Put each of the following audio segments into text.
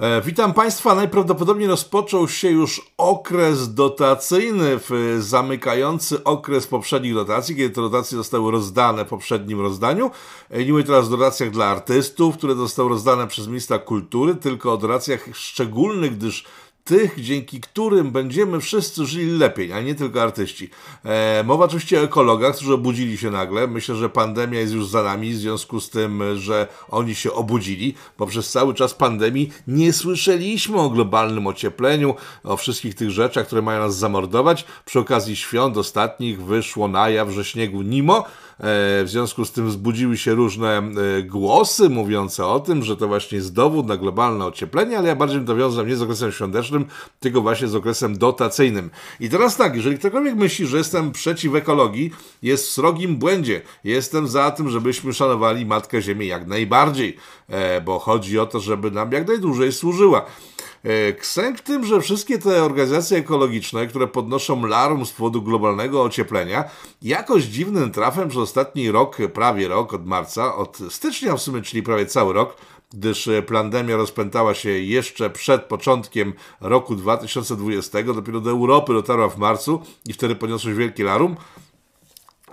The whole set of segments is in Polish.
E, witam Państwa. Najprawdopodobniej rozpoczął się już okres dotacyjny, zamykający okres poprzednich dotacji, kiedy te dotacje zostały rozdane w poprzednim rozdaniu. E, nie mówię teraz o dotacjach dla artystów, które zostały rozdane przez ministra kultury, tylko o dotacjach szczególnych, gdyż tych, dzięki którym będziemy wszyscy żyli lepiej, a nie tylko artyści. E, mowa oczywiście o ekologach, którzy obudzili się nagle. Myślę, że pandemia jest już za nami, w związku z tym, że oni się obudzili, bo przez cały czas pandemii nie słyszeliśmy o globalnym ociepleniu, o wszystkich tych rzeczach, które mają nas zamordować. Przy okazji świąt ostatnich wyszło na jaw, że śniegu nimo, E, w związku z tym wzbudziły się różne e, głosy mówiące o tym, że to właśnie jest dowód na globalne ocieplenie, ale ja bardziej to wiązał nie z okresem świątecznym, tylko właśnie z okresem dotacyjnym. I teraz tak, jeżeli ktokolwiek myśli, że jestem przeciw ekologii, jest w srogim błędzie. Jestem za tym, żebyśmy szanowali Matkę Ziemię jak najbardziej, e, bo chodzi o to, żeby nam jak najdłużej służyła. E, Ksęk w tym, że wszystkie te organizacje ekologiczne, które podnoszą larm z powodu globalnego ocieplenia, jakoś dziwnym trafem przez ostatni rok, prawie rok od marca, od stycznia w sumie, czyli prawie cały rok, gdyż pandemia rozpętała się jeszcze przed początkiem roku 2020, dopiero do Europy dotarła w marcu i wtedy podniosło się wielki larum,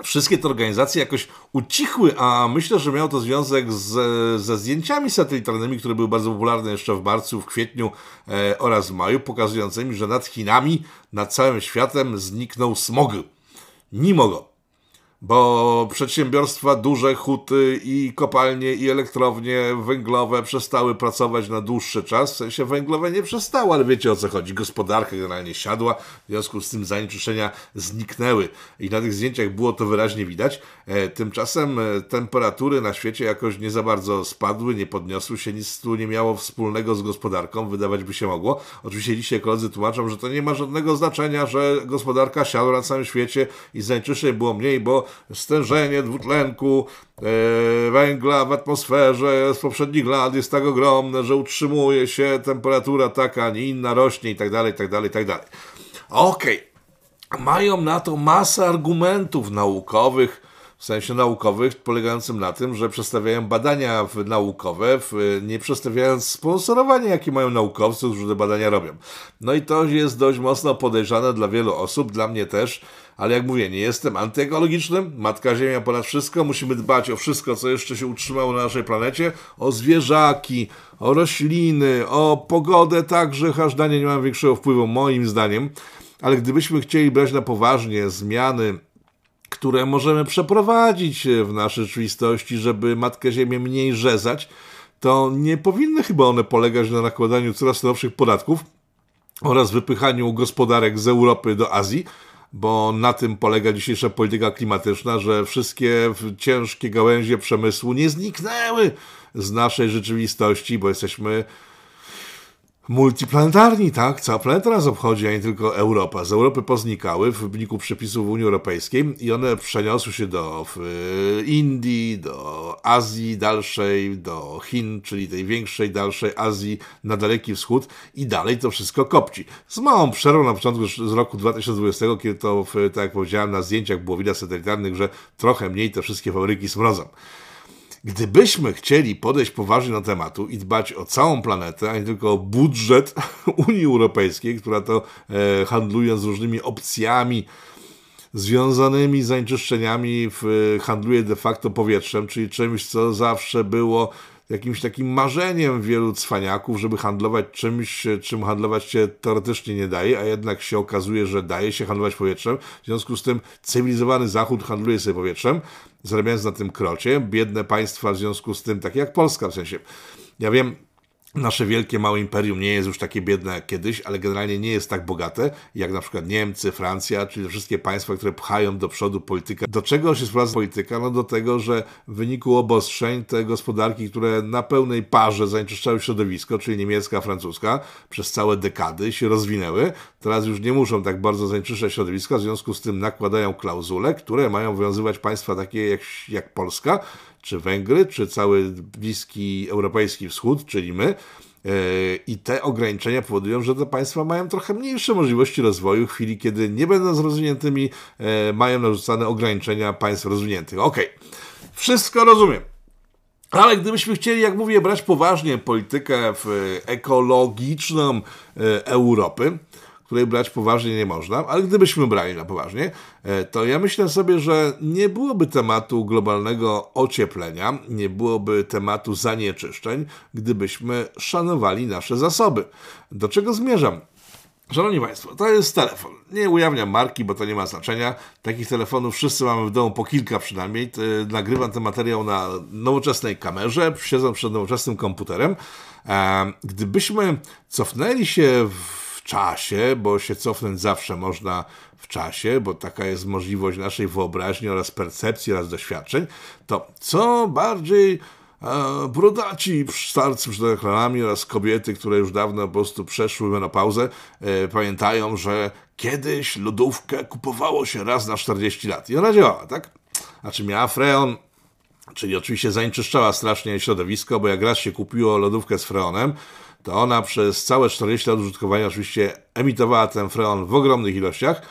wszystkie te organizacje jakoś ucichły, a myślę, że miało to związek z, ze zdjęciami satelitarnymi, które były bardzo popularne jeszcze w marcu, w kwietniu e, oraz maju, pokazującymi, że nad Chinami, nad całym światem zniknął smog. Nie mogą bo przedsiębiorstwa, duże huty i kopalnie i elektrownie węglowe przestały pracować na dłuższy czas. W sensie węglowe nie przestały, ale wiecie o co chodzi. Gospodarka generalnie siadła, w związku z tym zanieczyszczenia zniknęły. I na tych zdjęciach było to wyraźnie widać. E, tymczasem e, temperatury na świecie jakoś nie za bardzo spadły, nie podniosły się, nic tu nie miało wspólnego z gospodarką, wydawać by się mogło. Oczywiście dzisiaj koledzy tłumaczą, że to nie ma żadnego znaczenia, że gospodarka siadła na całym świecie i zanieczyszczeń było mniej, bo stężenie dwutlenku e, węgla w atmosferze z poprzednich lat jest tak ogromne, że utrzymuje się temperatura taka, a nie inna, rośnie i tak tak tak dalej. Okej. Okay. Mają na to masę argumentów naukowych, w sensie naukowych, polegającym na tym, że przedstawiają badania naukowe, nie przedstawiając sponsorowania, jakie mają naukowcy, którzy te badania robią. No i to jest dość mocno podejrzane dla wielu osób, dla mnie też, ale jak mówię, nie jestem antyekologicznym, Matka Ziemia ponad wszystko, musimy dbać o wszystko, co jeszcze się utrzymało na naszej planecie, o zwierzaki, o rośliny, o pogodę także, chociaż danie nie ma większego wpływu, moim zdaniem, ale gdybyśmy chcieli brać na poważnie zmiany które możemy przeprowadzić w naszej rzeczywistości, żeby Matkę Ziemię mniej rzezać, to nie powinny chyba one polegać na nakładaniu coraz nowszych podatków oraz wypychaniu gospodarek z Europy do Azji, bo na tym polega dzisiejsza polityka klimatyczna, że wszystkie ciężkie gałęzie przemysłu nie zniknęły z naszej rzeczywistości, bo jesteśmy multiplanetarni, tak? Cała planeta nas obchodzi, a nie tylko Europa. Z Europy poznikały w wyniku przepisów Unii Europejskiej i one przeniosły się do Indii, do Azji dalszej, do Chin, czyli tej większej, dalszej Azji na Daleki Wschód i dalej to wszystko kopci. Z małą przerwą na początku z roku 2020, kiedy to, tak jak powiedziałem, na zdjęciach było widać satelitarnych, że trochę mniej te wszystkie fabryki smrodzą. Gdybyśmy chcieli podejść poważnie do tematu i dbać o całą planetę, a nie tylko o budżet Unii Europejskiej, która to e, handlując z różnymi opcjami związanymi z zanieczyszczeniami w, handluje de facto powietrzem, czyli czymś, co zawsze było jakimś takim marzeniem wielu cwaniaków, żeby handlować czymś, czym handlować się teoretycznie nie daje, a jednak się okazuje, że daje się handlować powietrzem. W związku z tym cywilizowany Zachód handluje sobie powietrzem, zarabiając na tym krocie. Biedne państwa w związku z tym, takie jak Polska w sensie. Ja wiem, nasze wielkie, małe imperium nie jest już takie biedne jak kiedyś, ale generalnie nie jest tak bogate, jak na przykład Niemcy, Francja, czyli wszystkie państwa, które pchają do przodu politykę. Do czego się sprowadza polityka? No do tego, że w wyniku obostrzeń te gospodarki, które na pełnej parze zanieczyszczały środowisko, czyli niemiecka, francuska, przez całe dekady się rozwinęły, teraz już nie muszą tak bardzo zanieczyszczać środowiska, w związku z tym nakładają klauzule, które mają obowiązywać państwa takie jak, jak Polska, czy Węgry, czy cały bliski europejski wschód, czyli my. E, I te ograniczenia powodują, że te państwa mają trochę mniejsze możliwości rozwoju w chwili, kiedy nie będąc rozwiniętymi, e, mają narzucane ograniczenia państw rozwiniętych. Ok, wszystko rozumiem. Ale gdybyśmy chcieli, jak mówię, brać poważnie politykę ekologiczną Europy, której brać poważnie nie można, ale gdybyśmy brali na poważnie, e, to ja myślę sobie, że nie byłoby tematu globalnego ocieplenia, nie byłoby tematu zanieczyszczeń, gdybyśmy szanowali nasze zasoby. Do czego zmierzam? Szanowni Państwo, to jest telefon. Nie ujawniam marki, bo to nie ma znaczenia. Takich telefonów wszyscy mamy w domu po kilka przynajmniej. Nagrywam ten materiał na nowoczesnej kamerze, siedzę przed nowoczesnym komputerem. E, gdybyśmy cofnęli się w czasie, bo się cofnąć zawsze można w czasie, bo taka jest możliwość naszej wyobraźni oraz percepcji oraz doświadczeń, to co bardziej e, brudaci starcy przed reklamami oraz kobiety, które już dawno po prostu przeszły menopauzę, e, pamiętają, że kiedyś lodówkę kupowało się raz na 40 lat i ona działała, tak? Znaczy miała freon, czyli oczywiście zanieczyszczała strasznie środowisko, bo jak raz się kupiło lodówkę z freonem, to ona przez całe 40 lat użytkowania oczywiście emitowała ten freon w ogromnych ilościach.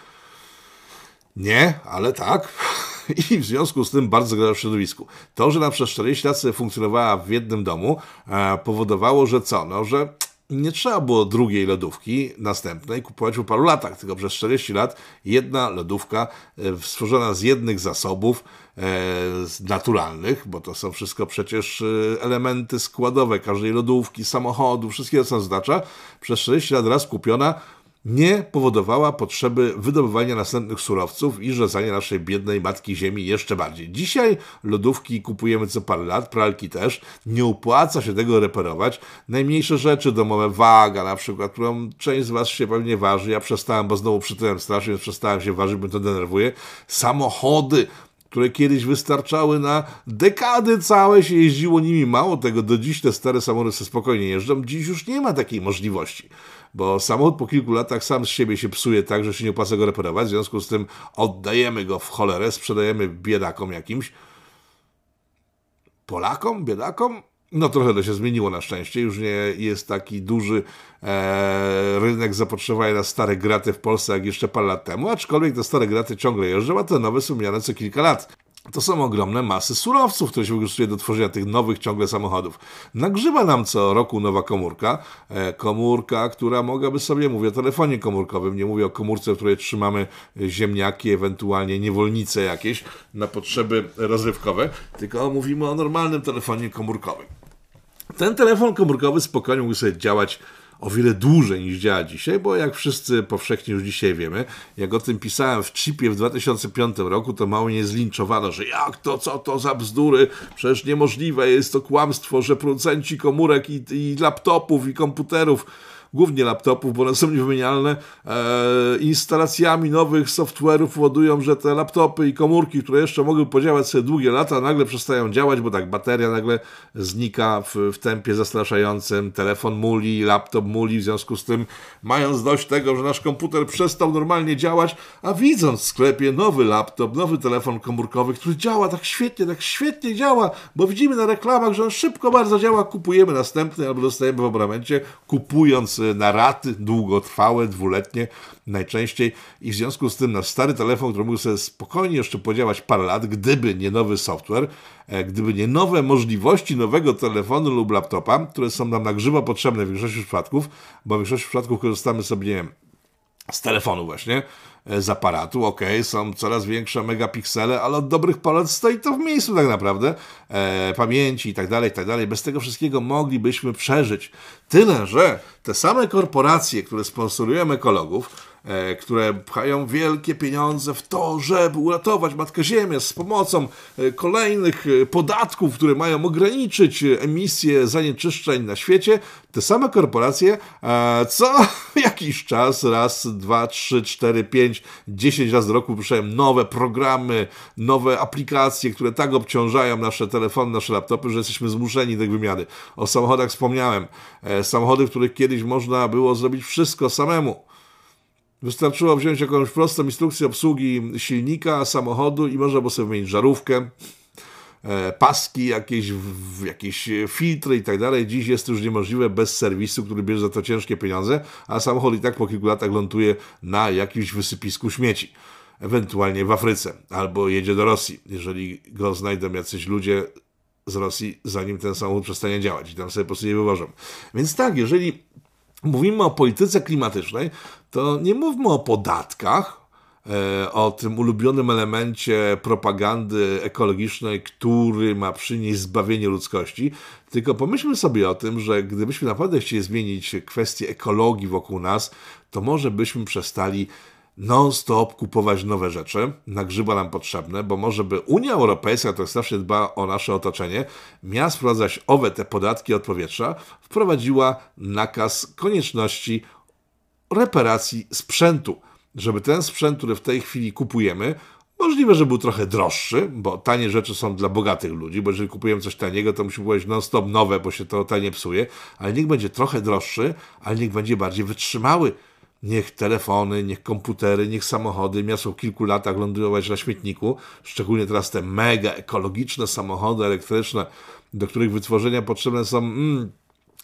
Nie, ale tak. I w związku z tym bardzo gra w środowisku. To, że na przez 40 lat funkcjonowała w jednym domu, e, powodowało, że co? No, że nie trzeba było drugiej lodówki następnej kupować po paru latach, tylko przez 40 lat jedna lodówka e, stworzona z jednych zasobów e, naturalnych, bo to są wszystko przecież e, elementy składowe każdej lodówki, samochodu, wszystkiego co oznacza, przez 40 lat raz kupiona nie powodowała potrzeby wydobywania następnych surowców i rzezania naszej biednej matki ziemi jeszcze bardziej. Dzisiaj lodówki kupujemy co parę lat, pralki też, nie opłaca się tego reperować. Najmniejsze rzeczy domowe, waga na przykład, którą część z Was się pewnie waży, ja przestałem, bo znowu przytyłem strasznie, więc przestałem się ważyć, bo to denerwuje. Samochody, które kiedyś wystarczały na dekady całe, się jeździło nimi. Mało tego, do dziś te stare sobie spokojnie jeżdżą. Dziś już nie ma takiej możliwości bo samochód po kilku latach sam z siebie się psuje tak, że się nie opłaca go reperować, w związku z tym oddajemy go w cholerę, sprzedajemy biedakom jakimś. Polakom? Biedakom? No trochę to się zmieniło na szczęście, już nie jest taki duży e, rynek zapotrzebowania na stare graty w Polsce jak jeszcze parę lat temu, aczkolwiek te stare graty ciągle jeżdżą, a te nowe są miane co kilka lat to są ogromne masy surowców, które się wykorzystuje do tworzenia tych nowych ciągle samochodów. Nagrzywa nam co roku nowa komórka, e, komórka, która mogłaby sobie, mówię o telefonie komórkowym, nie mówię o komórce, w której trzymamy ziemniaki, ewentualnie niewolnice jakieś na potrzeby rozrywkowe, tylko mówimy o normalnym telefonie komórkowym. Ten telefon komórkowy spokojnie mógł sobie działać o wiele dłużej niż działa dzisiaj, bo jak wszyscy powszechnie już dzisiaj wiemy, jak o tym pisałem w chipie w 2005 roku, to mało nie zlinczowano, że jak to, co to za bzdury, przecież niemożliwe jest to kłamstwo, że producenci komórek i, i laptopów i komputerów głównie laptopów, bo one są niewymienialne, e, instalacjami nowych software'ów powodują, że te laptopy i komórki, które jeszcze mogły podziałać sobie długie lata, nagle przestają działać, bo tak bateria nagle znika w, w tempie zastraszającym, telefon muli, laptop muli, w związku z tym mając dość tego, że nasz komputer przestał normalnie działać, a widząc w sklepie nowy laptop, nowy telefon komórkowy, który działa tak świetnie, tak świetnie działa, bo widzimy na reklamach, że on szybko bardzo działa, kupujemy następny albo dostajemy w abonamencie, kupując na raty długotrwałe, dwuletnie najczęściej. I w związku z tym nasz stary telefon, który mógł sobie spokojnie jeszcze podziałać parę lat, gdyby nie nowy software, e, gdyby nie nowe możliwości nowego telefonu lub laptopa, które są nam na grzybo potrzebne w większości przypadków, bo w większości przypadków korzystamy sobie, nie wiem, z telefonu właśnie, e, z aparatu, ok, są coraz większe megapiksele, ale od dobrych paru lat stoi to w miejscu tak naprawdę, e, pamięci i tak dalej, i tak dalej. Bez tego wszystkiego moglibyśmy przeżyć. Tyle, że te same korporacje, które sponsorują ekologów, które pchają wielkie pieniądze w to, żeby uratować Matkę Ziemię z pomocą e, kolejnych e, podatków, które mają ograniczyć emisję zanieczyszczeń na świecie, te same korporacje co jakiś czas, raz, dwa, trzy, cztery, pięć, dziesięć razy do roku wypuszczają nowe programy, nowe aplikacje, które tak obciążają nasze telefony, nasze laptopy, że jesteśmy zmuszeni do ich wymiany. O samochodach wspomniałem. Samochody, w których kiedyś można było zrobić wszystko samemu. Wystarczyło wziąć jakąś prostą instrukcję obsługi silnika, samochodu i można było sobie wymienić żarówkę, e, paski, jakieś, jakieś filtry i tak dalej. Dziś jest to już niemożliwe bez serwisu, który bierze za to ciężkie pieniądze, a samochód i tak po kilku latach ląduje na jakimś wysypisku śmieci. Ewentualnie w Afryce, albo jedzie do Rosji, jeżeli go znajdą jacyś ludzie z Rosji, zanim ten samochód przestanie działać i tam sobie po prostu nie wywożą. Więc tak, jeżeli mówimy o polityce klimatycznej, to nie mówmy o podatkach, e, o tym ulubionym elemencie propagandy ekologicznej, który ma przynieść zbawienie ludzkości, tylko pomyślmy sobie o tym, że gdybyśmy naprawdę chcieli zmienić kwestię ekologii wokół nas, to może byśmy przestali non-stop kupować nowe rzeczy. Na grzyba nam potrzebne, bo może by Unia Europejska, która strasznie dba o nasze otoczenie, miała sprowadzać owe te podatki od powietrza, wprowadziła nakaz konieczności reparacji sprzętu, żeby ten sprzęt, który w tej chwili kupujemy, Możliwe, że był trochę droższy, bo tanie rzeczy są dla bogatych ludzi, bo jeżeli kupujemy coś taniego, to musimy kupować non-stop nowe, bo się to tanie psuje, ale niech będzie trochę droższy, ale niech będzie bardziej wytrzymały, Niech telefony, niech komputery, niech samochody. Miasto w kilku latach lądować na śmietniku, szczególnie teraz te mega ekologiczne samochody elektryczne, do których wytworzenia potrzebne są mm,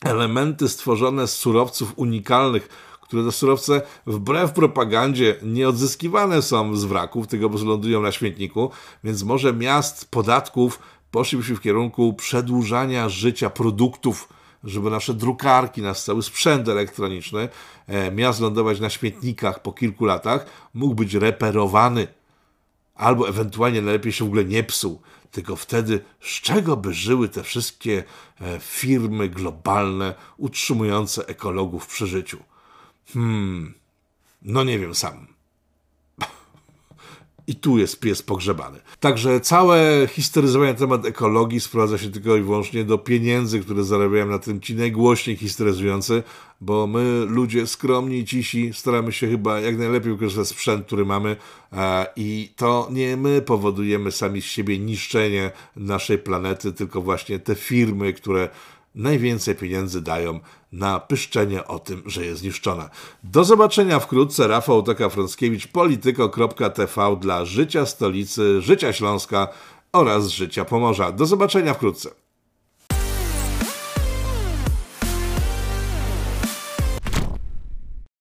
elementy stworzone z surowców unikalnych, które to surowce wbrew propagandzie nie odzyskiwane są z wraków, tylko po lądują na śmietniku, więc może miast podatków poszlibyśmy w kierunku przedłużania życia produktów, żeby nasze drukarki, nasz cały sprzęt elektroniczny e, miał lądować na śmietnikach po kilku latach, mógł być reperowany albo ewentualnie najlepiej się w ogóle nie psuł. Tylko wtedy z czego by żyły te wszystkie e, firmy globalne utrzymujące ekologów przy życiu? Hmm, no nie wiem sam. I tu jest pies pogrzebany. Także całe historyzowanie na temat ekologii sprowadza się tylko i wyłącznie do pieniędzy, które zarabiają na tym ci najgłośniej historyzujący, bo my, ludzie skromni i cisi, staramy się chyba jak najlepiej wykorzystać sprzęt, który mamy i to nie my powodujemy sami z siebie niszczenie naszej planety, tylko właśnie te firmy, które najwięcej pieniędzy dają na pyszczenie o tym, że jest zniszczona. Do zobaczenia wkrótce. Rafał Taka-Frąckiewicz, polityko.tv dla życia stolicy, życia Śląska oraz życia Pomorza. Do zobaczenia wkrótce.